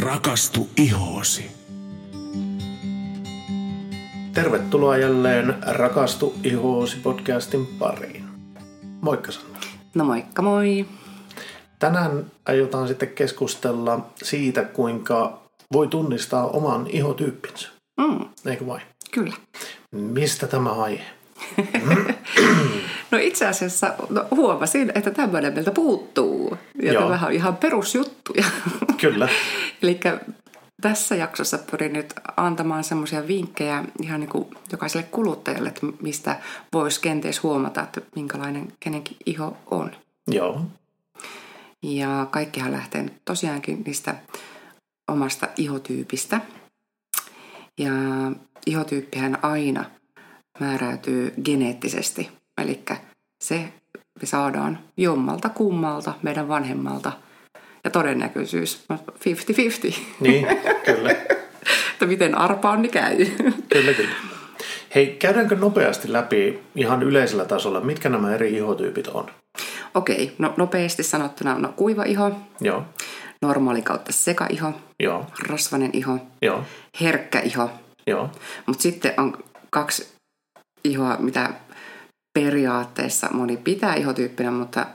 Rakastu ihoosi. Tervetuloa jälleen Rakastu ihoosi podcastin pariin. Moikka Sanna. No moikka moi. Tänään aiotaan sitten keskustella siitä, kuinka voi tunnistaa oman ihotyyppinsä. Mm, Eikö vain? kyllä. Mistä tämä aihe? No itse asiassa no, huomasin, että tämmöinen meiltä puuttuu. Ja Joo. tämähän on ihan perusjuttuja. Kyllä. Eli tässä jaksossa pyrin nyt antamaan semmoisia vinkkejä ihan niin kuin jokaiselle kuluttajalle, että mistä voisi kenties huomata, että minkälainen kenenkin iho on. Joo. Ja kaikkihan lähtee nyt tosiaankin niistä omasta ihotyypistä. Ja ihotyyppihän aina määräytyy geneettisesti. Eli se me saadaan jommalta kummalta meidän vanhemmalta. Ja todennäköisyys on 50-50. Niin, kyllä. että miten arpaan, niin käy. Kyllä, kyllä. Hei, käydäänkö nopeasti läpi ihan yleisellä tasolla, mitkä nämä eri ihotyypit on? Okei, no nopeasti sanottuna no, kuiva iho, Joo, normaali kautta sekaiho, joo, rasvanen iho, joo, herkkä iho, joo, Mutta sitten on kaksi ihoa, mitä periaatteessa moni pitää ihotyyppinä, mutta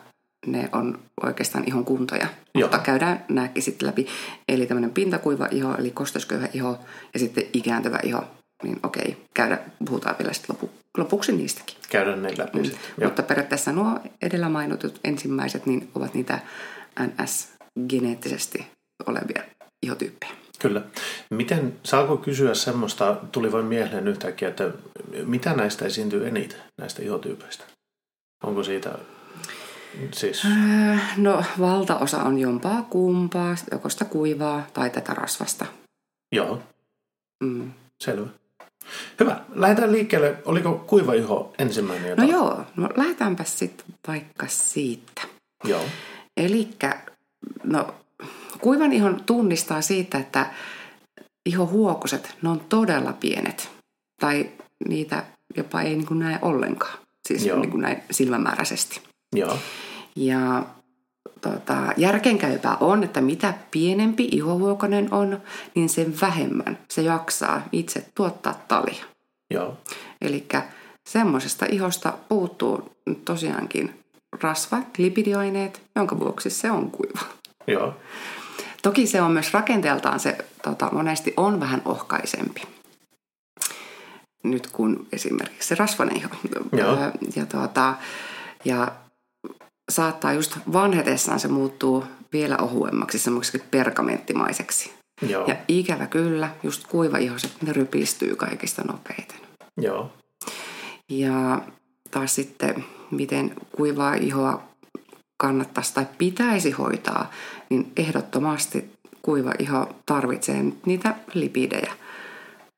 ne on oikeastaan ihon kuntoja. Joo. Mutta käydään nämäkin sitten läpi. Eli tämmöinen pintakuiva iho, eli kostosköyhä iho ja sitten ikääntyvä iho. Niin okei, käydä, puhutaan vielä sitten lopu, lopuksi niistäkin. käydään ne läpi Mm. sitten. Mutta periaatteessa nuo edellä mainitut ensimmäiset niin ovat niitä NS-geneettisesti olevia ihotyyppejä. Kyllä. Miten, saako kysyä semmoista, tuli vain mieleen yhtäkkiä, että mitä näistä esiintyy eniten, näistä ihotyypeistä? Onko siitä, siis, Öö, No valtaosa on jompaa kumpaa, joko sitä kuivaa tai tätä rasvasta. joo, Mm. selvä. Hyvä. Lähdetään liikkeelle. Oliko kuiva iho ensimmäinen? Jota... No joo, no lähdetäänpä sitten vaikka siitä. Joo. Eli no, kuivan ihon tunnistaa siitä, että ihohuokoset, ne on todella pienet. Tai niitä jopa ei niin kuin näe ollenkaan. Siis Joo. niin kuin näin silmämääräisesti. Joo. Ja tota, järkeenkäypää on, että mitä pienempi ihohuokonen on, niin sen vähemmän se jaksaa itse tuottaa talia. Joo. Eli semmoisesta ihosta puuttuu tosiaankin rasvat, lipidioaineet, jonka vuoksi se on kuiva. Joo. Toki se on myös rakenteeltaan se tota, monesti on vähän ohkaisempi. Nyt kun esimerkiksi se rasvainen iho. Joo. Öö, Ja, tuota, ja saattaa just vanhetessaan se muuttuu vielä ohuemmaksi, semmoiseksi pergamenttimaiseksi. Joo. Ja ikävä kyllä, just kuivaihoiset, ne rypistyy kaikista nopeiten. Joo. Ja taas sitten, miten kuivaa ihoa kannattaisi tai pitäisi hoitaa, niin ehdottomasti kuiva iho tarvitsee niitä lipidejä,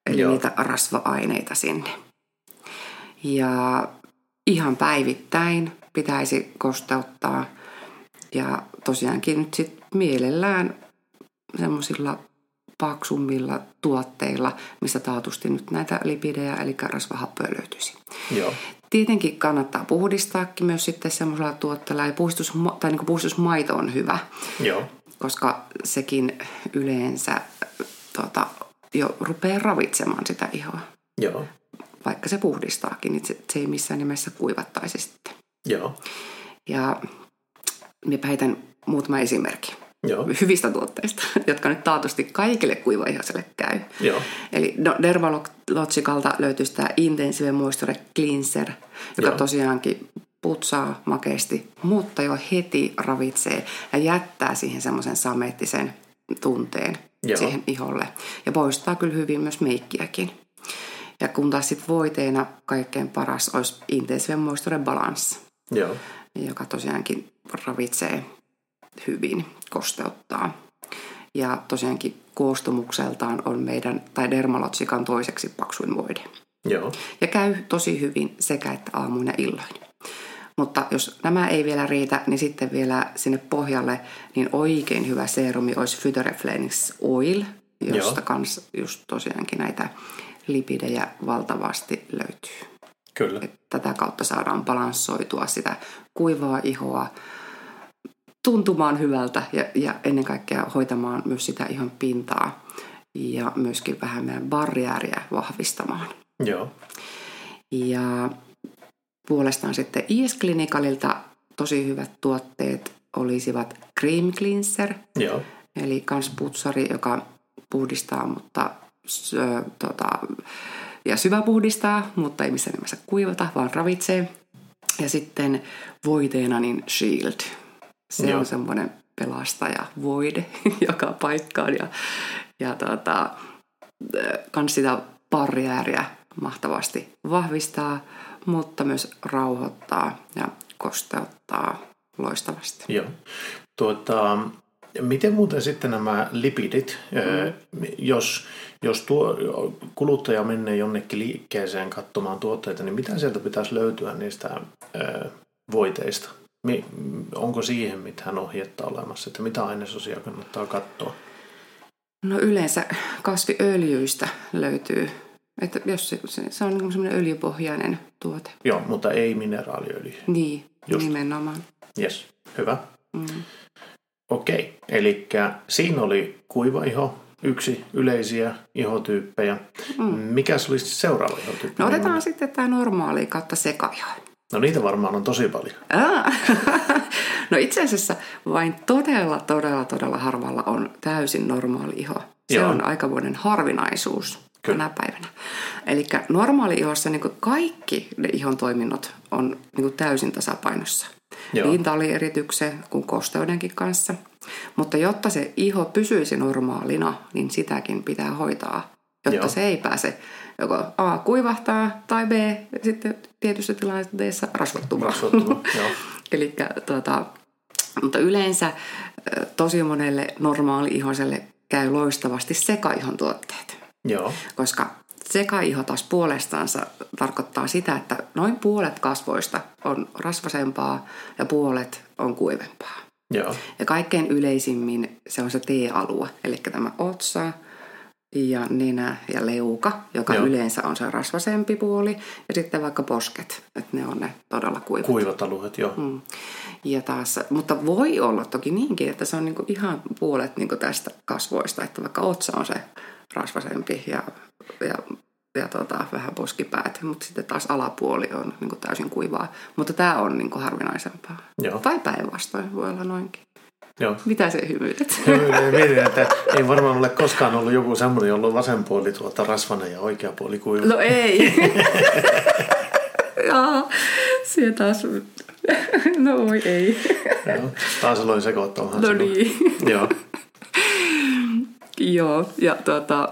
eli. Joo. niitä rasva-aineita sinne. Ja ihan päivittäin pitäisi kosteuttaa ja tosiaankin nyt sitten mielellään semmoisilla paksummilla tuotteilla, missä taatusti nyt näitä lipidejä, eli rasvahappoja löytyisi. Joo. Tietenkin kannattaa puhdistaakin myös sitten semmoisella tuotteella, ja puhdistus, tai niin puhdistusmaito on hyvä, Joo. koska sekin yleensä tota, jo rupeaa ravitsemaan sitä ihoa. Joo. Vaikka se puhdistaakin, niin se, se ei missään nimessä kuivattaisi sitten. Joo. Ja minä heitän muutama esimerkki Joo. hyvistä tuotteista, jotka nyt taatusti kaikille kuivaihoiselle käy. Joo. Eli no, Dermalogicalta löytyy tämä Intensive Moisture Cleanser, joka Joo. tosiaankin putsaa makeasti, mutta jo heti ravitsee ja jättää siihen semmoisen samettisen tunteen Joo. siihen iholle. Ja poistaa kyllä hyvin myös meikkiäkin. Ja kun taas sitten voiteena kaikkein paras olisi Intensive Moisture Balance, Joo. joka tosiaankin ravitsee hyvin, kosteuttaa. Ja tosiaankin koostumukseltaan on meidän, tai Dermalogican toiseksi paksuin voide. Joo. Ja käy tosi hyvin sekä että aamuin ja illoin. Mutta jos nämä ei vielä riitä, niin sitten vielä sinne pohjalle, niin oikein hyvä serumi olisi Phytoreflex Oil, josta Joo. kans just tosiaankin näitä lipidejä valtavasti löytyy. Kyllä. Tätä kautta saadaan balanssoitua sitä kuivaa ihoa tuntumaan hyvältä ja, ja ennen kaikkea hoitamaan myös sitä ihon pintaa ja myöskin vähän meidän barriääriä vahvistamaan. Joo. Ja puolestaan sitten IS-klinikalilta tosi hyvät tuotteet olisivat Cream Cleanser, Joo. eli kans putsari, joka puhdistaa, mutta sö, tota, ja syvä puhdistaa, mutta ei missään nimessä kuivata, vaan ravitsee. Ja sitten voiteena niin Shield. Se Joo. on semmoinen pelastaja voide joka paikkaan ja, ja tota, kans sitä barriääriä mahtavasti vahvistaa, mutta myös rauhoittaa ja kosteuttaa loistavasti. Joo. Tuota, miten muuten sitten nämä lipidit, mm. jos, jos tuo kuluttaja menee jonnekin liikkeeseen katsomaan tuotteita, niin mitä sieltä pitäisi löytyä niistä voiteista? Onko siihen mitään ohjetta olemassa, että mitä ainesosia kannattaa katsoa? No yleensä kasviöljyistä löytyy, että jos se, se, se on niin semmoinen öljypohjainen tuote. Joo, mutta ei mineraaliöljy. Niin, Just. nimenomaan. Yes, hyvä. Mm. Okei, eli siinä oli kuiva iho, yksi yleisiä ihotyyppejä. Mm. Mikä olisi seuraava ihotyyppi? No otetaan sitten tämä normaali kautta sekaiho. No niitä varmaan on tosi paljon. No itse asiassa vain todella, todella, todella harvalla on täysin normaali iho. Se Joo. on aikamoinen harvinaisuus Kyllä. tänä päivänä. Eli normaali ihossa niin kaikki ne ihon toiminnot on niin täysin tasapainossa. Joo. Talierityksen kuin kosteudenkin kanssa. Mutta jotta se iho pysyisi normaalina, niin sitäkin pitää hoitaa, jotta Joo. se ei pääse joko A kuivahtaa tai B sitten tietyssä tilanteessa rasvattumaan. Eli tuota, mutta yleensä tosi monelle normaali-ihoselle käy loistavasti sekaihon tuotteet, Joo, koska sekaiho taas puolestaansa tarkoittaa sitä, että noin puolet kasvoista on rasvasempaa ja puolet on kuivempaa. joo, Ja kaikkein yleisimmin se on se T-alue, eli tämä otsa ja nenä ja leuka, joka Joo. Yleensä on se rasvasempi puoli, ja sitten vaikka posket, että ne on ne todella kuivat. kuivat alueet, joo. Mm. Ja taas, mutta voi olla toki niinkin, että se on niinku ihan puolet niinku tästä kasvoista, että vaikka otsa on se rasvasempi ja, ja, ja tota, vähän poskipäät, mutta sitten taas alapuoli on niinku täysin kuivaa. Mutta tämä on niinku harvinaisempaa. Joo. Tai päinvastoin voi olla noinkin. joo. Mitä se hymyilet? Mietin, että ei varmaan ole koskaan ollut joku semmoinen, jolla on vasen puoli tuota rasvainen ja oikea puoli kuiva. No ei. Jaa, se taas... No oi ei. Joo. Taas aloin sekoittamaan. No niin. Joo, Joo, ja tuota...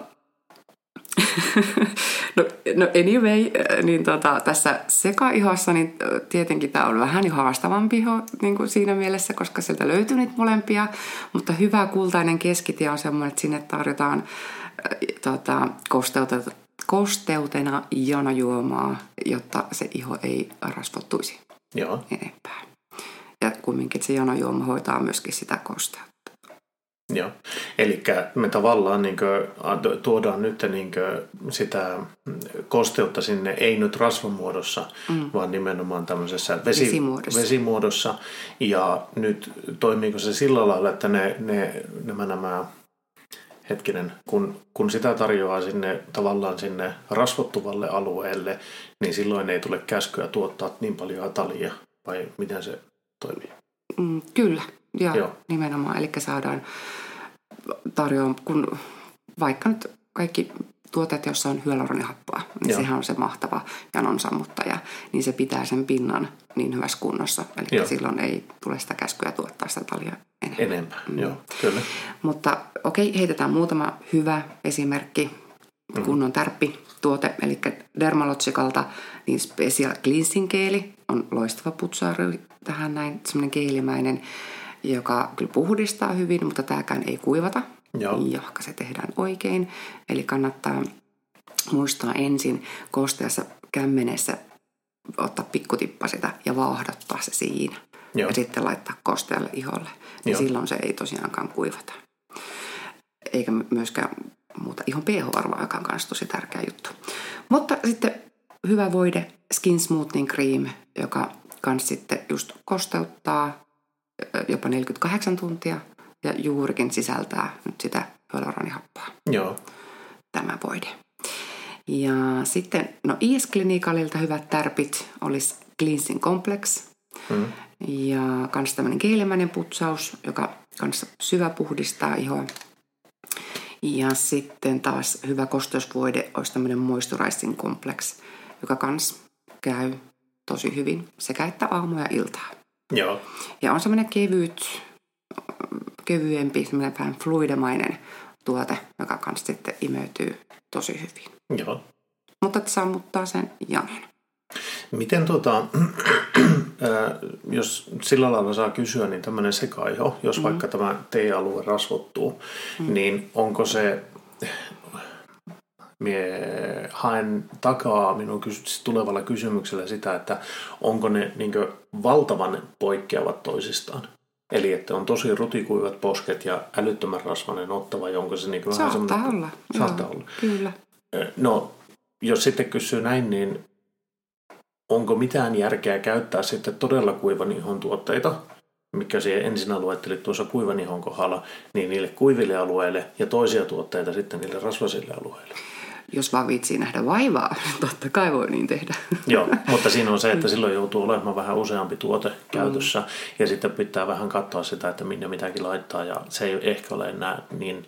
no, no anyway, äh, niin tota, tässä sekaihossa niin äh, tietenkin tämä on vähän jo haastavampi iho niin kuin siinä mielessä, koska sieltä löytyy niitä molempia, mutta hyvä kultainen keskitie on semmoinen, että sinne tarjotaan äh, tota, kosteutena, kosteutena janojuomaa, jotta se iho ei rasvottuisi joo, enempää. Ja kumminkin se janojuoma hoitaa myöskin sitä kosteutta. Joo. Eli me tavallaan niin kuin, tuodaan nyt niin kuin, sitä kosteutta sinne, ei nyt rasvamuodossa, mm. vaan nimenomaan tämmöisessä vesi, Vesimuodossa. vesimuodossa. Ja nyt toimiiko se sillä lailla, että ne, ne, nämä, nämä hetkinen, kun, kun sitä tarjoaa sinne tavallaan sinne rasvottuvalle alueelle, niin silloin ei tule käskyä tuottaa niin paljon atalia, vai miten se toimii? Mm, kyllä, Joo. joo. nimenomaan. Eli saadaan tarjoamaan, kun vaikka nyt kaikki tuotteet, joissa on hyaluronihappoa, niin Joo. sehän on se mahtava janon sammuttaja, niin se pitää sen pinnan niin hyvässä kunnossa. Eli Joo. silloin ei tule sitä käskyä tuottaa sitä talia enemmän. Enempää, mm. joo, kyllä. Mutta okei, heitetään muutama hyvä esimerkki. Mm-hmm. Kunnon tärppituote, eli Dermalogicalta, niin Special Cleansing Keeli on loistava putsari tähän näin, semmoinen keelimäinen, joka kyllä puhdistaa hyvin, mutta tämäkään ei kuivata, Joo. johka se tehdään oikein. Eli kannattaa muistaa ensin kosteassa kämmenessä ottaa pikkutippa sitä ja vaahdottaa se siinä. Joo. Ja sitten laittaa kostealle iholle. Niin Joo. silloin se ei tosiaankaan kuivata. Eikä myöskään muuta ihon pH-arvoa, joka on myös tosi tärkeä juttu. Mutta sitten hyvä voide Skin Smoothing Cream, joka kans sitten just kosteuttaa jopa 48 tuntia ja juurikin sisältää nyt sitä hyaluronihappoa. Joo. Tämä voide. Ja sitten, no IS-klinikalilta hyvät tärpit olisi Cleansing Complex Mm. ja kans tämmöinen keelemäinen putsaus, joka kanssa syvä puhdistaa ihoa. Ja sitten taas hyvä kosteusvoide olisi tämmöinen Moisturizing Complex, joka kans käy tosi hyvin sekä että aamu ja iltaa. Joo. Ja on semmoinen kevyt, kevyempi, semmoinen vähän fluidemainen tuote, joka kanssa sitten imeytyy tosi hyvin. Joo. Mutta että sammuttaa sen janon. Miten tota, jos sillä lailla saa kysyä, niin tämmöinen sekaiho, jos mm. vaikka tämä T-alue rasvottuu, mm. niin onko se, mie haen takaa minun kysy- tulevalla kysymyksellä sitä, että onko ne niin valtavan poikkeavat toisistaan? Eli että on tosi rutikuivat posket ja älyttömän rasvainen ottava, onko se niin vähän Saattaa semmoinen- olla. Saattaa Joo, olla. Kyllä. No, jos sitten kysyy näin, niin onko mitään järkeä käyttää sitten todella kuivan ihon tuotteita, mikä siihen ensin luettelit tuossa kuivan ihon kohdalla, niin niille kuiville alueille ja toisia tuotteita sitten niille rasvasille alueille. Jos vaan viitsii nähdä vaivaa, totta kai voi niin tehdä. Joo, mutta siinä on se, että silloin joutuu olemaan vähän useampi tuote käytössä. Ja sitten pitää vähän katsoa sitä, että minne mitäkin laittaa. Ja se ei ehkä ole enää niin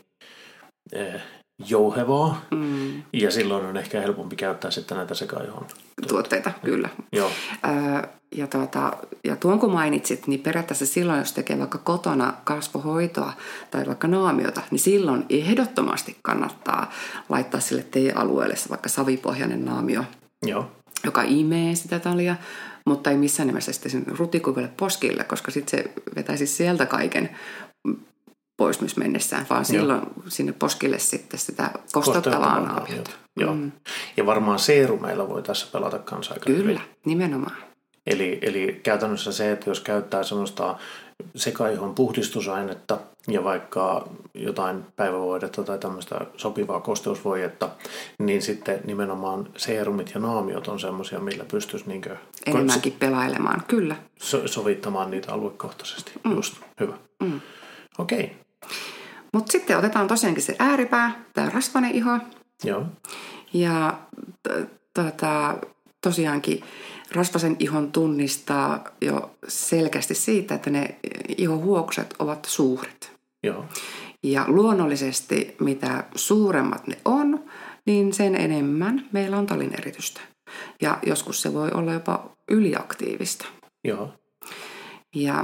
eh, jouhevaa Mm, ja silloin on ehkä helpompi käyttää sitten näitä sekaihon. tuotteita, kyllä. Joo, Öö, ja, tuota, ja tuon kun mainitsit, niin periaatteessa silloin, jos tekee vaikka kotona kasvohoitoa tai vaikka naamiota, niin silloin ehdottomasti kannattaa laittaa sille T-alueelle se vaikka savipohjainen naamio, joo, joka imee sitä talia, mutta ei missään nimessä sitten rutikuville poskille, koska sitten se vetäisi sieltä kaiken pois myös mennessään, vaan silloin sinne poskille sitten sitä kostauttavaa naamiota. Joo. Mm. Ja varmaan seerumeilla voi tässä pelata kanssa aika Kyllä, hyvin. nimenomaan. Eli, eli käytännössä se, että jos käyttää semmoista sekaihon puhdistusainetta ja vaikka jotain päivävoidetta tai tämmöistä sopivaa kosteusvoidetta, niin sitten nimenomaan seerumit ja naamiot on semmoisia, millä pystyisi niinkö Enemmänkin pelailemaan, kyllä. so- sovittamaan niitä aluekohtaisesti. Mm. Just, hyvä. Mm. Okei. Mutta sitten otetaan tosiaankin se ääripää, tämä rasvainen iho. joo, Ja tota, tosiaankin rasvasen ihon tunnistaa jo selkeästi siitä, että ne ihohuokset ovat suuret. joo, Ja luonnollisesti mitä suuremmat ne on, niin sen enemmän meillä on talineritystä. Ja joskus se voi olla jopa yliaktiivista. joo, Ja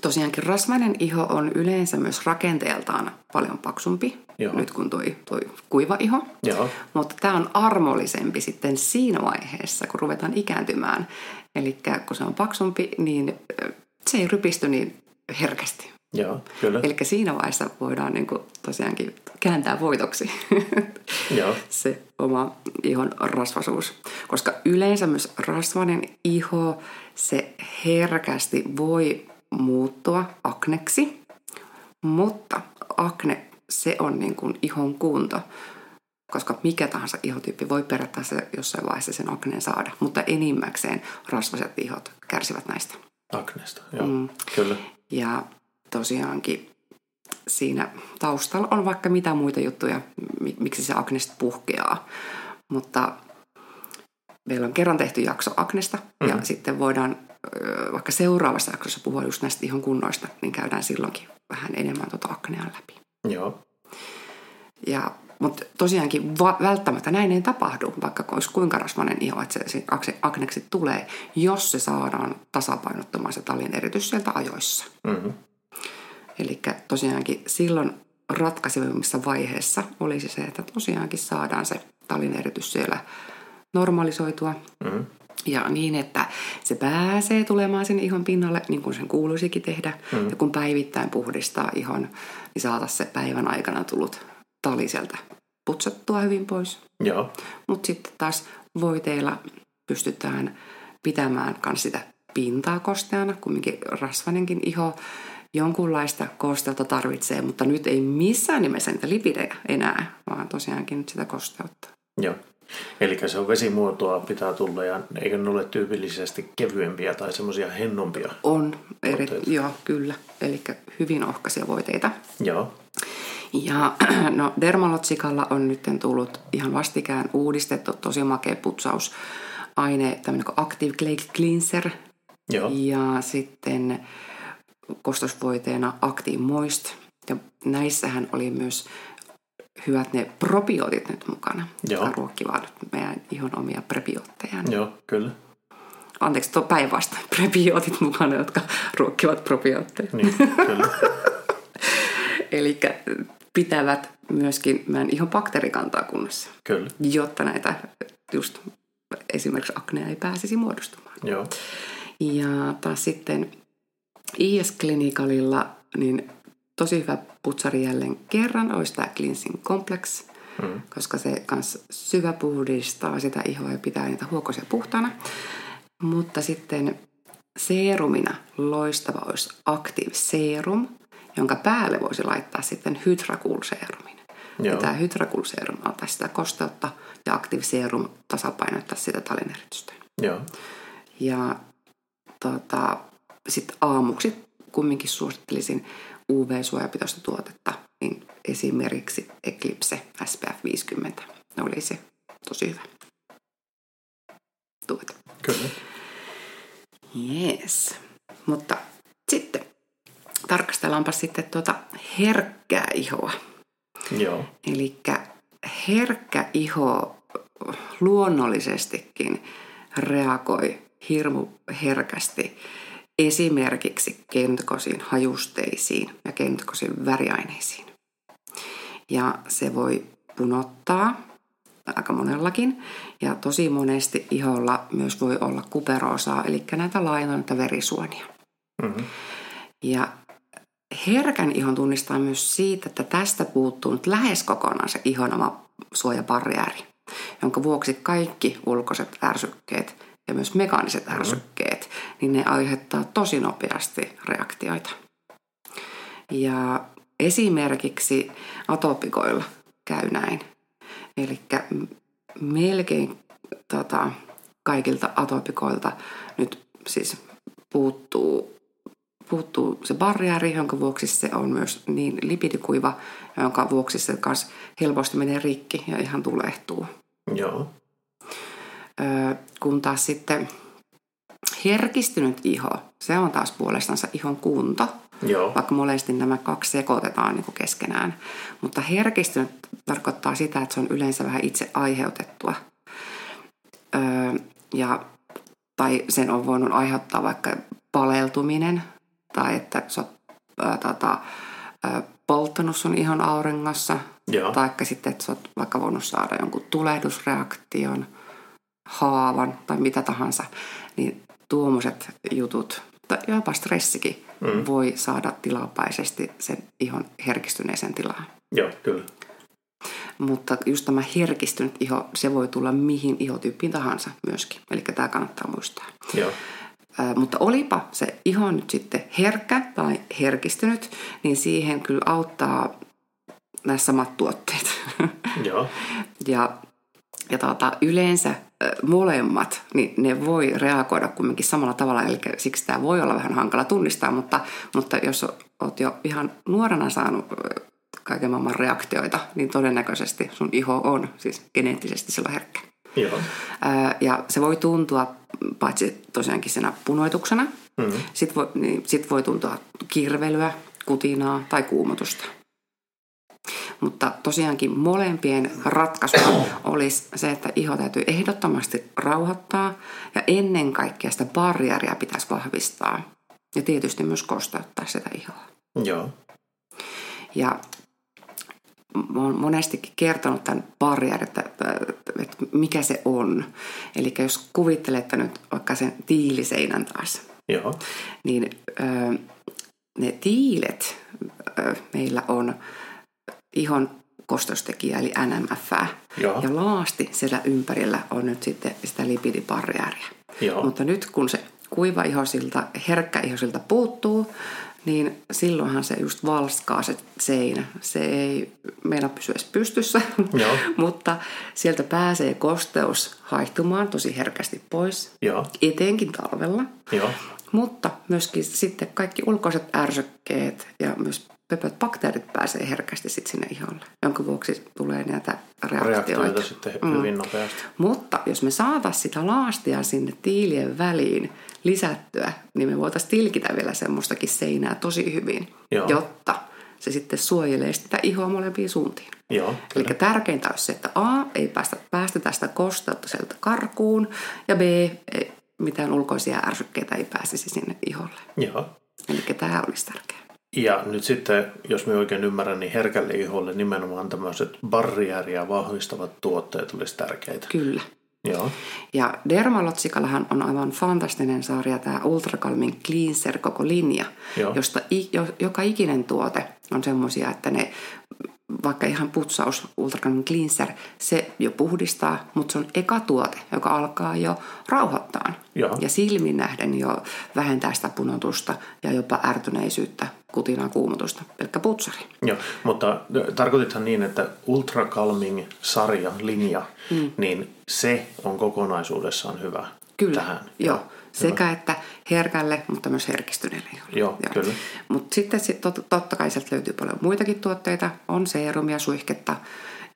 tosiaankin rasvainen iho on yleensä myös rakenteeltaan paljon paksumpi, Joo. nyt kun toi, toi kuiva iho. joo, Mutta tämä on armollisempi sitten siinä vaiheessa, kun ruvetaan ikääntymään. Eli kun se on paksumpi, niin se ei rypisty niin herkästi. joo, kyllä, Eli siinä vaiheessa voidaan niin kuin tosiaankin kääntää voitoksi joo, se oma ihon rasvasuus. Koska yleensä myös rasvainen iho, se herkästi voi muuttua akneksi, mutta akne, se on niin kuin ihon kunto. Koska mikä tahansa ihotyyppi voi periaatteessa jossain vaiheessa sen akneen saada, mutta enimmäkseen rasvaset ihot kärsivät näistä. aknesta, joo, Mm. kyllä, Ja tosiaankin siinä taustalla on vaikka mitä muita juttuja, mi- miksi se aknesta puhkeaa. Mutta meillä on kerran tehty jakso aknesta mm-hmm. ja sitten voidaan vaikka seuraavassa jaksossa puhua just näistä ihon kunnoista, niin käydään silloinkin vähän enemmän tuota aknea läpi. joo, Ja, mutta tosiaankin va- välttämättä näin ei tapahdu, vaikka olisi kuinka rasvainen iho, että se, se akse- akneksi tulee, jos se saadaan tasapainottumaan se talin eritys sieltä ajoissa. mm-hmm. Eli tosiaankin silloin ratkaisevissa vaiheessa olisi se, että tosiaankin saadaan se talin eritys siellä normalisoitua Mm-hmm. Ja niin, että se pääsee tulemaan sinne ihon pinnalle niin kuin sen kuuluisikin tehdä. Mm. Ja kun päivittäin puhdistaa ihon, niin saataisiin se päivän aikana tullut tali sieltä putsattua hyvin pois. joo, Mutta sitten taas voiteilla pystytään pitämään myös sitä pintaa kosteana, kumminkin rasvanenkin iho jonkunlaista kosteutta tarvitsee, mutta nyt ei missään nimessä niitä lipidejä enää, vaan tosiaankin nyt sitä kosteutta. joo. Eli se on vesimuotoa pitää tulla ja eikö ne ole tyypillisesti kevyempiä tai semmoisia hennompia? On, eri, Voiteita. joo, kyllä. Eli hyvin ohkaisia voiteita. Joo. Ja no, Dermalotsikalla on nyt tullut ihan vastikään uudistettu tosi makea putsausaine, tämmöinen kuin Active Clay Cleanser. Joo. Ja sitten kostosvoiteena Active Moist. Ja näissähän oli myös hyvät ne probiootit nyt mukana, Joo. jotka ruokkivat meidän ihon omia prebiootteja. Joo, kyllä. Anteeksi, tuo päinvastoin prebiootit mukana, jotka ruokkivat probiootteja. Niin, kyllä. Eli pitävät myöskin meidän ihon bakteerikantaa kunnossa, Kyllä. jotta näitä just esimerkiksi aknea ei pääsisi muodostumaan. Joo. Ja taas sitten IS Clinicalilla niin tosi hyvä putsari jälleen kerran olisi tämä Cleansing Complex, Mm. koska se kanssa syvä puhdistaa sitä ihoa ja pitää niitä huokosia puhtaana. Mutta sitten seerumina loistava olisi Active Serum, jonka päälle voisi laittaa sitten Hydra-Cool Serumin. Ja tämä Hydra-Cool Serum antaa sitä kosteutta ja Active Serum tasapainottaa sitä talineritystä. Joo. Ja tota, sitten aamuksi kumminkin suosittelisin UV-suojapitoista tuotetta, niin esimerkiksi Eclipse SPF 50 olisi tosi hyvä tuote. Kyllä. Yes. Mutta sitten tarkastellaanpa sitten tuota herkkää ihoa. Joo. Eli herkkä iho luonnollisestikin reagoi hirmu herkästi esimerkiksi kentkosiin hajusteisiin ja kentkosiin väriaineisiin. Ja se voi punottaa aika monellakin. Ja tosi monesti iholla myös voi olla kuperoosaa, eli näitä lainoita verisuonia. Mm-hmm. Ja herkän ihon tunnistaa myös siitä, että tästä puuttuu nyt lähes kokonaan se ihon oma suojabarriääri, jonka vuoksi kaikki ulkoiset ärsykkeet ja myös mekaaniset ärsykkeet, niin ne aiheuttaa tosi nopeasti reaktioita. Ja esimerkiksi atopikoilla käy näin. Eli melkein tota, kaikilta atopikoilta nyt siis puuttuu puuttuu se barriäri, jonka vuoksi se on myös niin lipidikuiva, jonka vuoksi se kas helposti menee rikki ja ihan tulehtuu. Joo. Kun taas sitten herkistynyt iho, se on taas puolestansa ihon kunto, Joo. vaikka monesti nämä kaksi sekoitetaan niin keskenään. Mutta herkistynyt tarkoittaa sitä, että se on yleensä vähän itse aiheutettua. Öö, ja, tai sen on voinut aiheuttaa vaikka paleltuminen, tai että sä oot ää, tota, ää, polttanut sun ihon auringossa, Joo. tai sitten, että sä oot vaikka voinut saada jonkun tulehdusreaktion, haavan tai mitä tahansa, niin tuommoiset jutut, tai jopa stressikin, mm. voi saada tilapäisesti sen ihon herkistyneeseen tilaan. Joo, kyllä. Mutta just tämä herkistynyt iho, se voi tulla mihin ihotyyppiin tahansa myöskin. Eli tämä kannattaa muistaa. Joo. Ää, mutta olipa se iho nyt sitten herkkä tai herkistynyt, niin siihen kyllä auttaa nämä samat tuotteet. Joo. ja ja tota, yleensä molemmat, niin ne voi reagoida kumminkin samalla tavalla, eli siksi tämä voi olla vähän hankala tunnistaa, mutta, mutta jos olet jo ihan nuorena saanut kaiken maailman reaktioita, niin todennäköisesti sun iho on siis geneettisesti sillä herkkä. Joo. Ja se voi tuntua paitsi tosiaankin senä punoituksena, Mm-hmm. sitten voi, niin sit voi tuntua kirvelyä, kutinaa tai kuumotusta. Mutta tosiaankin molempien ratkaisuna olisi se, että iho täytyy ehdottomasti rauhoittaa ja ennen kaikkea sitä barriäriä pitäisi vahvistaa. Ja tietysti myös kosteuttaa sitä ihoa. Joo. Ja oon monestikin kertonut tämän barriärin, että, että mikä se on. Eli jos kuvittelette nyt vaikka sen tiiliseinän taas, Joo. niin ö, ne tiilet ö, meillä on ihon kostostekijä eli NMF. Joo. Ja laasti siellä ympärillä on nyt sitten sitä lipidibarriäriä. Joo. Mutta nyt kun se kuiva ihosilta, herkkä ihosilta puuttuu, niin silloinhan se just valskaa se seinä. Se ei meillä pysyä edes pystyssä, Joo. mutta sieltä pääsee kosteus haihtumaan tosi herkästi pois, Joo, etenkin talvella. joo, Mutta myöskin sitten kaikki ulkoiset ärsykkeet ja myös pöpöt bakteerit pääsee herkästi sitten sinne iholle, jonka vuoksi tulee näitä reaktioita. reaktioita sitten hyvin nopeasti. Mutta jos me saataisiin sitä laastia sinne tiilien väliin lisättyä, niin me voitaisiin tilkitä vielä semmoistakin seinää tosi hyvin, Joo. jotta se sitten suojelee sitä ihoa molempiin suuntiin. Joo, Eli tärkeintä olisi se, että A, ei päästä, päästetä sitä kosteutta sieltä karkuun, ja B, ei, mitään ulkoisia ärsykkeitä ei pääsisi sinne iholle. Joo. Eli tämä olisi tärkeää. Ja nyt sitten, jos me oikein ymmärrän, niin herkälle iholle nimenomaan tämmöiset barriäriä vahvistavat tuotteet olisi tärkeitä. Kyllä. Joo, Ja Dermalotsikallahan on aivan fantastinen sarja tämä Ultra Calming Cleanser koko linja, Joo. josta i, jo, joka ikinen tuote on semmoisia, että ne vaikka ihan putsaus Ultra Calming Cleanser, se jo puhdistaa, mutta se on eka tuote, joka alkaa jo rauhoittaa. Joo. Ja silmin nähden jo vähentää sitä punotusta ja jopa ärtyneisyyttä, kutinaa, kuumotusta, pelkkä putsari. Joo. mutta tarkoitithan niin, että Ultra Calming sarja, linja, mm. niin se on kokonaisuudessaan hyvä Kyllä, tähän. joo. Sekä että herkälle, mutta myös herkistyneelle iholle. Joo, kyllä. Mutta sitten sit tot, totta kai sieltä löytyy paljon muitakin tuotteita. On seerumia, suihketta.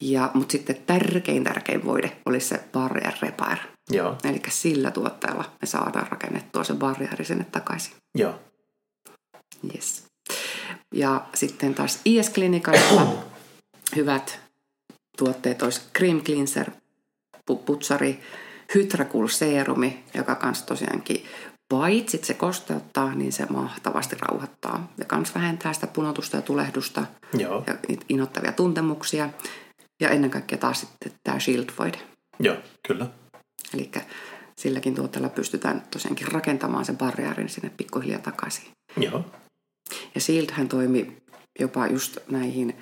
Ja, mutta sitten tärkein tärkein voide olisi se Barrier Repair. Joo, Eli sillä tuotteella me saadaan rakennettua se barrieri sinne takaisin. joo, Yes. Ja sitten taas IS-klinikalla hyvät tuotteet olisi Cream Cleanser, pu- putsari, Hydracool seerumi, joka kanssa tosiaankin paitsi se kosteuttaa, niin se mahtavasti rauhoittaa. Ja kans vähentää sitä punotusta ja tulehdusta joo, ja niitä inottavia tuntemuksia. Ja ennen kaikkea taas sitten tämä Shield Void. joo, kyllä. Eli silläkin tuotteella pystytään tosiaankin rakentamaan se barriärin sinne pikkuhiljaa takaisin. Joo, Ja Shieldhän toimi jopa just näihin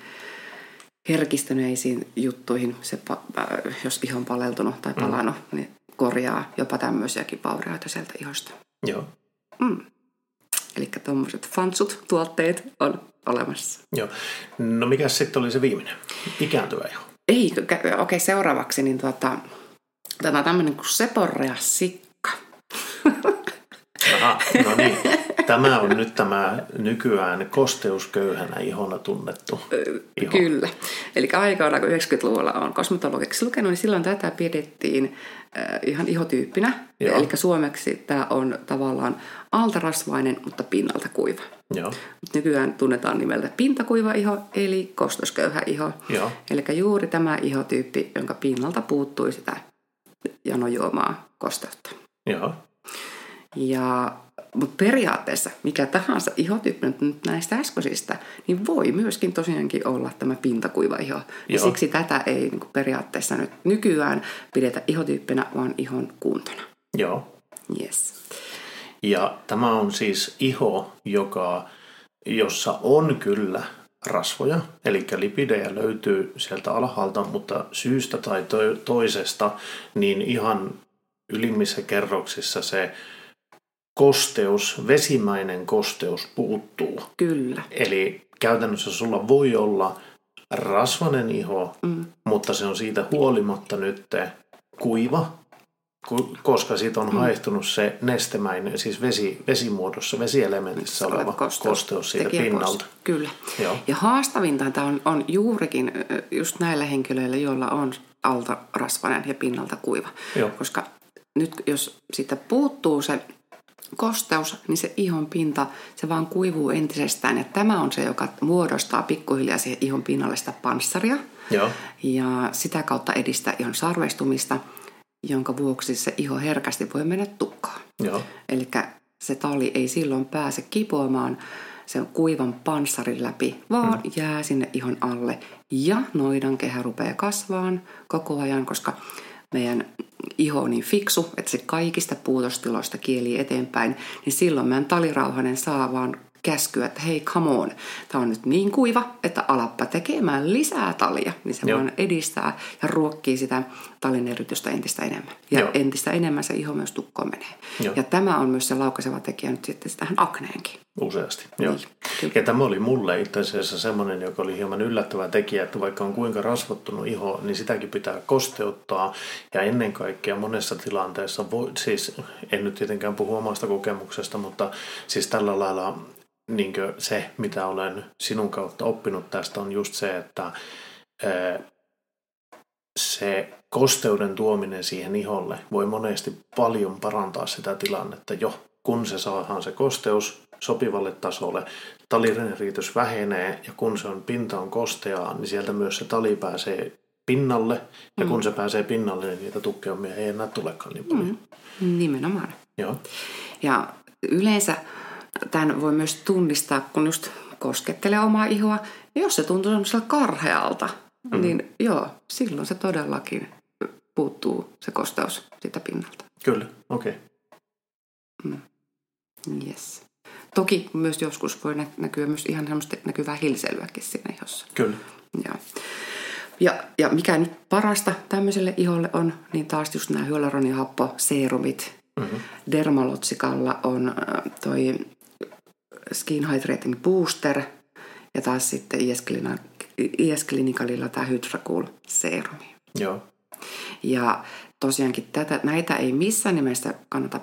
herkistyneisiin juttuihin, se, äh, jos iho on paleltunut tai palannut, mm. niin korjaa jopa tämmöisiäkin vaurioita sieltä ihosta. joo, Eli tuommoiset fansut tuotteet on olemassa. joo. No mikä sitten oli se viimeinen? Ikääntyvä iho. Ei, okei okay, seuraavaksi niin tuota, tämä tämmöinen kuin Seporea sikka. Aha, no niin. Tämä on nyt tämä nykyään kosteusköyhänä ihona tunnettu iho. Kyllä. Eli aikoina, kun 90-luvulla on kosmetologiksi lukenut, niin silloin tätä pidettiin ihan ihotyyppinä. Joo. Eli suomeksi tämä on tavallaan altarasvainen, mutta pinnalta kuiva. Joo, nykyään tunnetaan nimeltä pintakuiva iho, eli kostosköyhä iho. Joo. Eli juuri tämä ihotyyppi, jonka pinnalta puuttui sitä janojuomaa kosteutta. joo, Ja, mutta periaatteessa mikä tahansa ihotyyppi nyt näistä äskeisistä, niin voi myöskin tosiaankin olla tämä pintakuiva iho. Ja siksi tätä ei niin periaatteessa nyt nykyään pidetä ihotyyppinä, vaan ihon kuntona. joo. Yes. Ja tämä on siis iho, joka, jossa on kyllä rasvoja, eli lipidejä löytyy sieltä alhaalta, mutta syystä tai to- toisesta, niin ihan ylimmissä kerroksissa se kosteus, vesimäinen kosteus puuttuu. Kyllä. Eli käytännössä sulla voi olla rasvanen iho, mm. mutta se on siitä huolimatta nyt kuiva, ku- koska siitä on mm. haihtunut se nestemäinen, siis vesi, vesimuodossa, vesielementissä oleva kosteus, kosteus siitä tekijä pois. pinnalta. Kyllä. Joo. Ja haastavinta tämä on, on juurikin just näillä henkilöillä, joilla on alta rasvainen ja pinnalta kuiva. Joo. Koska nyt jos siitä puuttuu se kosteus, niin se ihon pinta, se vaan kuivuu entisestään. Ja tämä on se, joka muodostaa pikkuhiljaa siihen ihon pinnalle sitä panssaria. Joo, Ja sitä kautta edistää ihon sarvestumista, jonka vuoksi se iho herkästi voi mennä tukkaan. joo, Eli se tali ei silloin pääse kipoamaan sen kuivan panssarin läpi, vaan mm. jää sinne ihon alle. Ja noidan kehä rupeaa kasvaan koko ajan, koska meidän iho on niin fiksu, että se kaikista puutostiloista kieli eteenpäin, niin silloin meidän talirauhanen saa vaan käskyä, että hei, come on, tämä on nyt niin kuiva, että alappa tekemään lisää talia, niin se Joo. vaan edistää ja ruokkii sitä talin eritystä entistä enemmän. Ja Joo. entistä enemmän se iho myös tukkoon menee. Joo. Ja tämä on myös se laukaiseva tekijä nyt sitten tähän akneenkin. Useasti, joo. Niin. Ja tämä oli mulle itse asiassa semmoinen, joka oli hieman yllättävä tekijä, että vaikka on kuinka rasvattunut iho, niin sitäkin pitää kosteuttaa. Ja ennen kaikkea monessa tilanteessa, voi, siis en nyt tietenkään puhu omasta kokemuksesta, mutta siis tällä lailla niin se, mitä olen sinun kautta oppinut tästä, on just se, että se kosteuden tuominen siihen iholle voi monesti paljon parantaa sitä tilannetta jo, kun se saadaan se kosteus sopivalle tasolle, talireneriitys vähenee ja kun se on, pinta on kosteaa, niin sieltä myös se tali pääsee pinnalle ja kun se pääsee pinnalle, niin niitä tukkeumia ei enää tulekaan niin paljon. Mm. Nimenomaan. Joo, Ja yleensä tämän voi myös tunnistaa, kun just koskettelee omaa ihoa. Ja jos se tuntuu semmoisella karhealta, mm. niin joo, silloin se todellakin puuttuu se kosteus siitä pinnalta. kyllä, okei. Okay. Yes. Toki myös joskus voi nä- näkyä myös ihan semmoista näkyvää hilseilyäkin siinä ihossa. Kyllä, Ja, ja, ja mikä nyt parasta tämmöiselle iholle on, niin taas just nämä hyaluronihapposeerumit. Mm-hmm. Dermalotsikalla on äh, toi Skin Hydrating Booster ja taas sitten IS Clinicalilla tämä Hydracool seerumi. joo, Ja tosiaankin tätä, näitä ei missään nimessä kannata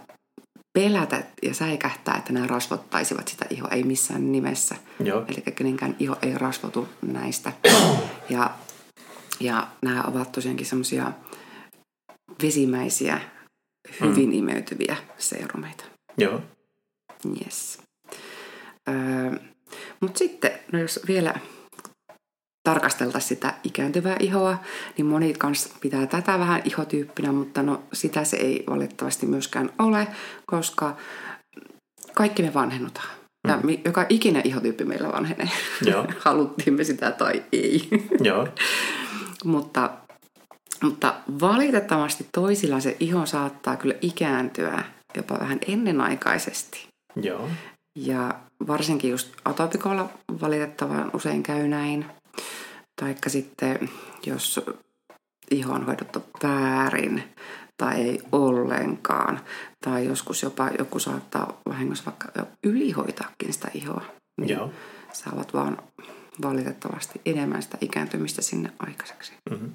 pelätä ja säikähtää, että nämä rasvottaisivat sitä ihoa. Ei missään nimessä. Joo. Eli kenenkään iho ei rasvotu näistä. Ja, ja nämä ovat tosiaankin semmoisia vesimäisiä, hyvin mm. imeytyviä seerumeita. joo, Yes. Öö, Mutta sitten, no jos vielä tarkasteltaisiin sitä ikääntyvää ihoa, niin moni kanssa pitää tätä vähän ihotyyppinä, mutta no sitä se ei valitettavasti myöskään ole, koska kaikki me vanhennutaan. Ja mi- joka ikinen ihotyyppi meillä vanhenee. Joo. Haluttiin me sitä tai ei. joo, mutta, mutta valitettavasti toisilla se iho saattaa kyllä ikääntyä jopa vähän ennenaikaisesti. joo, Ja varsinkin just atopikolla valitettavan usein käy näin. Taikka sitten, jos iho on hoidettu väärin tai ei ollenkaan. Tai joskus jopa joku saattaa vahingossa vaikka ylihoitaakin sitä ihoa. Niin joo, saavat vaan valitettavasti enemmän sitä ikääntymistä sinne aikaiseksi. mm-hmm.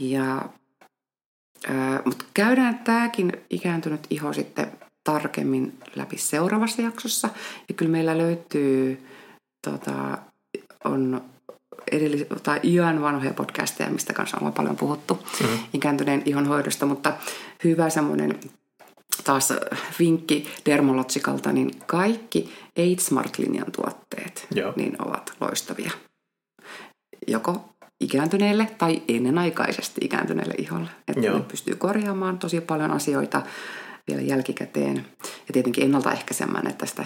Ja, ää, mutta käydään tämäkin ikääntynyt iho sitten tarkemmin läpi seuraavassa jaksossa. Ja kyllä meillä löytyy, tota, on edellis- tai iän vanhoja podcasteja, mistä kanssa ollaan paljon puhuttu mm-hmm. ikääntyneen ihon hoidosta, mutta hyvä semmoinen taas vinkki Dermalogikalta, niin kaikki Age Smart-linjan tuotteet Joo. niin ovat loistavia. Joko ikääntyneelle tai ennenaikaisesti ikääntyneelle iholle. Että ne pystyy korjaamaan tosi paljon asioita vielä jälkikäteen. Ja tietenkin ennaltaehkäisemään, että tästä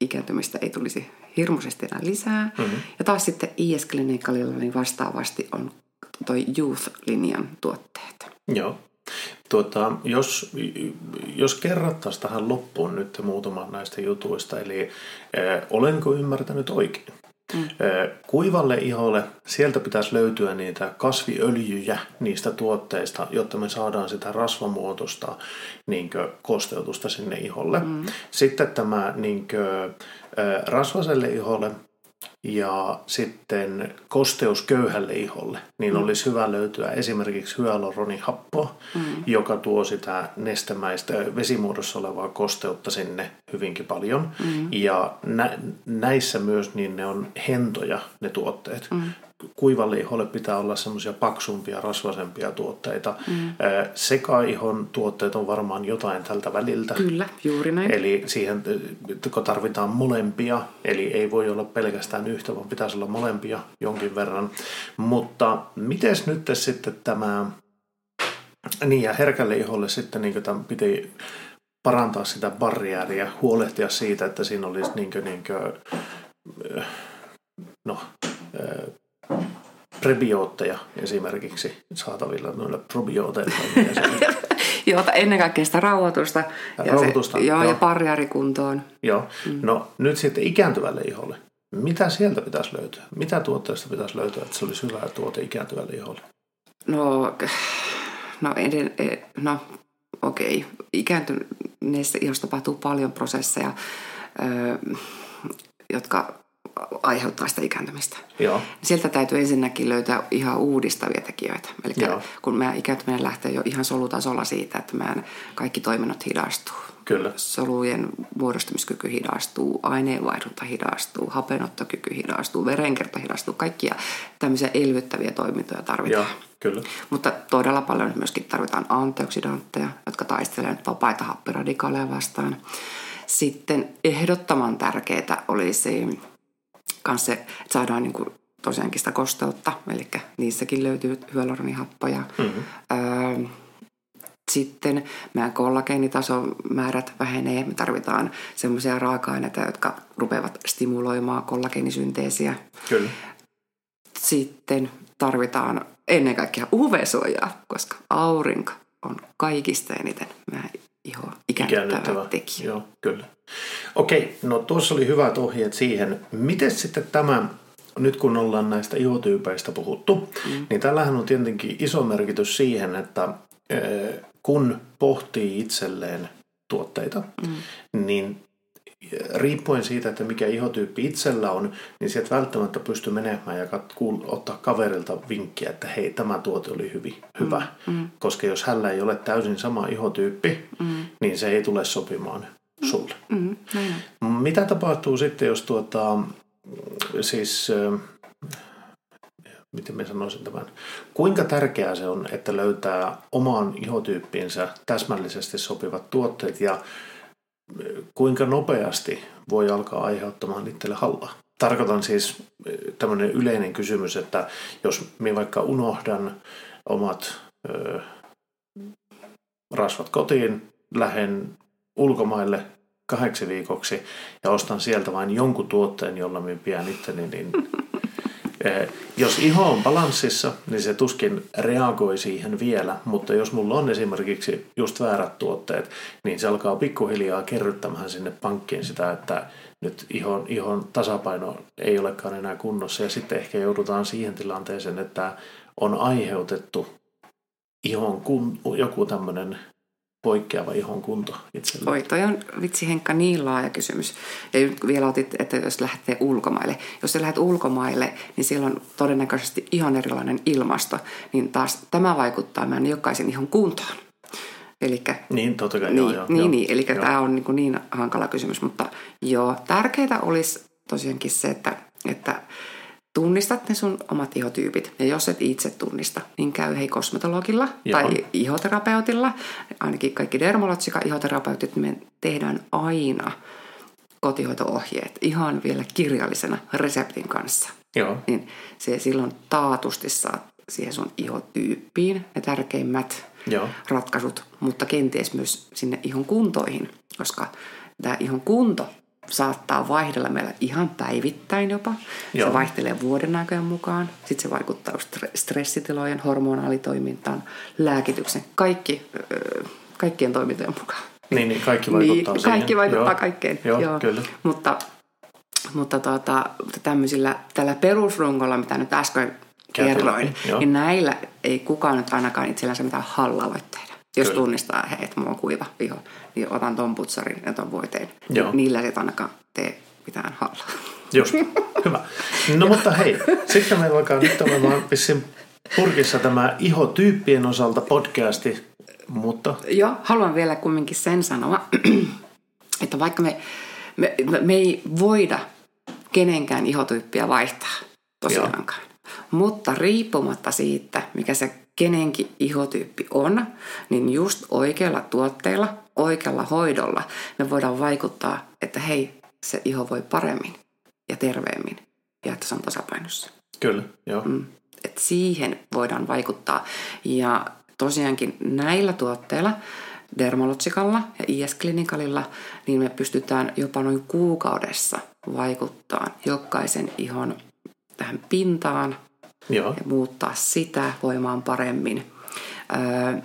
ikääntymistä ei tulisi hirmuisesti enää lisää. Mm-hmm. Ja taas sitten IS Clinicalilla niin vastaavasti on toi Youth-linjan tuotteet. Joo. Tuota, jos, jos kerrattaisiin tähän loppuun nyt muutaman näistä jutuista, eli äh, olenko ymmärtänyt oikein? Mm. Kuivalle iholle sieltä pitäisi löytyä niitä kasviöljyjä niistä tuotteista, jotta me saadaan sitä rasvamuotoista niin kosteutusta sinne iholle. Mm. Sitten tämä niin kuin, rasvaselle iholle ja sitten kosteusköyhälle iholle, niin mm. olisi hyvä löytyä esimerkiksi hyaluronihappoa, mm. joka tuo sitä nestemäistä vesimuodossa olevaa kosteutta sinne hyvinkin paljon. Mm. Ja nä- näissä myös niin ne on hentoja ne tuotteet. Mm. Kuivalle iholle pitää olla semmoisia paksumpia, rasvasempia tuotteita. Mm. Sekaihon tuotteet on varmaan jotain tältä väliltä. Kyllä, juuri näin. Eli siihen kun tarvitaan molempia, eli ei voi olla pelkästään yhtä, vaan pitäisi olla molempia jonkin verran. Mutta miten nyt sitten tämä, niin ja herkälle iholle sitten niin tämän piti parantaa sitä barriääriä, huolehtia siitä, että siinä olisi niin kuin, niin kuin, no, prebiootteja esimerkiksi saatavilla noilla probiooteilla. Joo, ennen kaikkea sitä rauhoitusta. Ja, Rauhoitusta, se, joo, joo. ja barriarikuntoon. Joo. No nyt sitten ikääntyvälle iholle. Mitä sieltä pitäisi löytyä? Mitä tuotteesta pitäisi löytyä, että se olisi hyvä tuote ikääntyvälle iholle? No, no, eden, e- no okei. Ikääntyneessä ihossa tapahtuu paljon prosesseja, jotka aiheuttaa sitä ikääntymistä. Joo. Sieltä täytyy ensinnäkin löytää ihan uudistavia tekijöitä. Eli Joo. kun meidän ikääntyminen lähtee jo ihan solutasolla siitä, että meidän kaikki toiminnot hidastuu. Kyllä. Solujen muodostumiskyky hidastuu, aineenvaihdunta hidastuu, hapenottokyky hidastuu, verenkierto hidastuu. Kaikkia tämmöisiä elvyttäviä toimintoja tarvitaan. Joo, kyllä. Mutta todella paljon myöskin tarvitaan antioksidantteja, jotka taistelevat vapaita happiradikaaleja vastaan. Sitten ehdottoman tärkeää olisi myös se, että saadaan niin kuin tosiaankin sitä kosteutta, eli niissäkin löytyy hyaluronihappoja. Mm-hmm. Öö, sitten meidän kollageenitason määrät vähenee. Me tarvitaan semmoisia raaka-aineita, jotka rupeavat stimuloimaan kollageenisynteesiä. Kyllä. Sitten tarvitaan ennen kaikkea UV-suojaa, koska aurinko on kaikista eniten meidän ihoa ikäännyttävä Ikäännyttävä. tekijä. Joo, kyllä. Okei, no tuossa oli hyvät ohjeet siihen. Miten sitten tämä, nyt kun ollaan näistä ihotyypeistä puhuttu, mm. niin tällähän on tietenkin iso merkitys siihen, että eh, kun pohtii itselleen tuotteita, mm. niin riippuen siitä, että mikä ihotyyppi itsellä on, niin sieltä välttämättä pystyy menemään ja kat- kuul- ottaa kaverilta vinkkiä, että hei, tämä tuote oli hyvin, hyvä. Mm. Koska jos hänellä ei ole täysin sama ihotyyppi, mm. niin se ei tule sopimaan sulle. Mm, näin on. Mitä tapahtuu sitten, jos tuota, siis, miten mä sanoisin tämän, kuinka tärkeää se on, että löytää omaan ihotyyppiinsä täsmällisesti sopivat tuotteet ja kuinka nopeasti voi alkaa aiheuttamaan itselle hallaa? Tarkoitan siis tämmöinen yleinen kysymys, että jos minä vaikka unohdan omat ö, rasvat kotiin, lähden ulkomaille kahdeksi viikoksi ja ostan sieltä vain jonkun tuotteen, jolla minä pidän itteni, niin jos iho on balanssissa, niin se tuskin reagoi siihen vielä, mutta jos mulla on esimerkiksi just väärät tuotteet, niin se alkaa pikkuhiljaa kerryttämään sinne pankkiin sitä, että nyt ihon, ihon tasapaino ei olekaan enää kunnossa. Ja sitten ehkä joudutaan siihen tilanteeseen, että on aiheutettu ihon kun, joku tämmöinen poikkeava ihon kunto itselle. Oi, toi on vitsi Henkka niin laaja kysymys. Ja nyt vielä otit, että jos lähtee ulkomaille. Jos sä lähdet ulkomaille, niin siellä on todennäköisesti ihan erilainen ilmasto. Niin taas tämä vaikuttaa meidän jokaisen ihon kuntoon. Elikkä, Niin, totta kai. niin, joo, joo, niin, joo. niin, eli Joo. tämä on niin, niin hankala kysymys. Mutta joo, tärkeää olisi tosiaankin se, että, että tunnistat ne sun omat ihotyypit. Ja jos et itse tunnista, niin käy hei kosmetologilla Joo. tai ihoterapeutilla. Ainakin kaikki dermolotsika ihoterapeutit, niin me tehdään aina kotihoito-ohjeet ihan vielä kirjallisena reseptin kanssa. Joo, Niin se silloin taatusti saat siihen sun ihotyyppiin ne tärkeimmät joo, ratkaisut, mutta kenties myös sinne ihon kuntoihin, koska tämä ihon kunto saattaa vaihdella meillä ihan päivittäin jopa. Joo. Se vaihtelee vuoden aikojen mukaan. Sitten se vaikuttaa stre- stressitilojen, hormonaalitoimintaan, lääkityksen, kaikki, öö, kaikkien toimintojen mukaan. Niin, niin kaikki vaikuttaa niin, siihen. Kaikki vaikuttaa Joo. kaikkeen. Joo, kyllä. Mutta, mutta tuota, tämmöisillä, tällä perusrungolla, mitä nyt äsken Käytiin kerroin, joo. niin näillä ei kukaan nyt ainakaan itsellänsä mitään hallaa voi tehdä. Jos Kyllä. tunnistaa, hei, että mulla on kuiva iho, niin otan ton putsarin ja ton voiteen. Joo. Niillä et ainakaan tee mitään hallaa. Just, hyvä. No mutta hei, sitten meillä alkaa nyt olemaan vissiin purkissa tämä ihotyyppien osalta podcasti, mutta Joo, haluan vielä kumminkin sen sanoa, että vaikka me, me, me, ei voida kenenkään ihotyyppiä vaihtaa tosiaankaan, mutta riippumatta siitä, mikä se kenenkin ihotyyppi on, niin just oikealla tuotteella, oikealla hoidolla me voidaan vaikuttaa, että hei, se iho voi paremmin ja terveemmin ja että se on tasapainossa. kyllä, joo. Mm. Et siihen voidaan vaikuttaa. Ja tosiaankin näillä tuotteilla, Dermalotsikalla ja IS Clinicalilla, niin me pystytään jopa noin kuukaudessa vaikuttaa jokaisen ihon tähän pintaan, Joo. ja muuttaa sitä voimaan paremmin. Öö,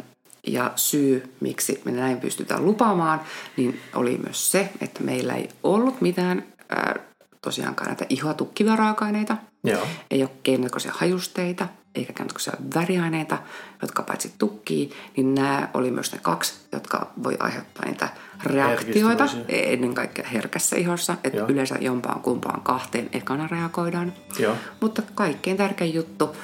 ja syy, miksi me näin pystytään lupaamaan, niin oli myös se, että meillä ei ollut mitään öö, tosiaankaan näitä ihoa tukkivia raaka-aineita. Joo. Ei ole keinotekoisia hajusteita, eikä keinotekoisia väriaineita, jotka paitsi tukkii, niin nämä oli myös ne kaksi, jotka voi aiheuttaa niitä reaktioita, Herkistymisiä. ennen kaikkea herkässä ihossa, että Joo. yleensä jompaan kumpaan kahteen ekana reagoidaan. Joo. Mutta kaikkein tärkein juttu,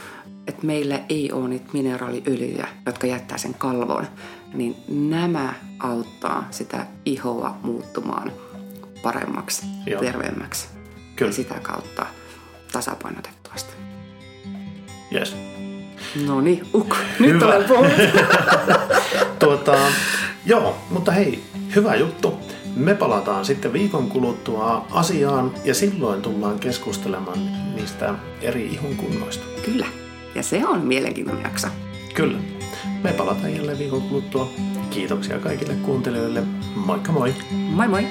että meillä ei ole niitä mineraaliöljyjä, jotka jättää sen kalvon, niin nämä auttaa sitä ihoa muuttumaan paremmaksi, Joo. terveemmäksi. Kyllä. Ja sitä kautta tasapainotettuasti. Yes. No niin, uk, nyt Hyvä. olen puhunut. Tuota, joo, mutta hei, hyvä juttu. Me palataan sitten viikon kuluttua asiaan ja silloin tullaan keskustelemaan niistä eri ihon kunnoista. Kyllä, ja se on mielenkiintoinen jakso. Kyllä. Me palataan jälleen viikon kuluttua. Kiitoksia kaikille kuuntelijoille. Moikka moi! Moi moi!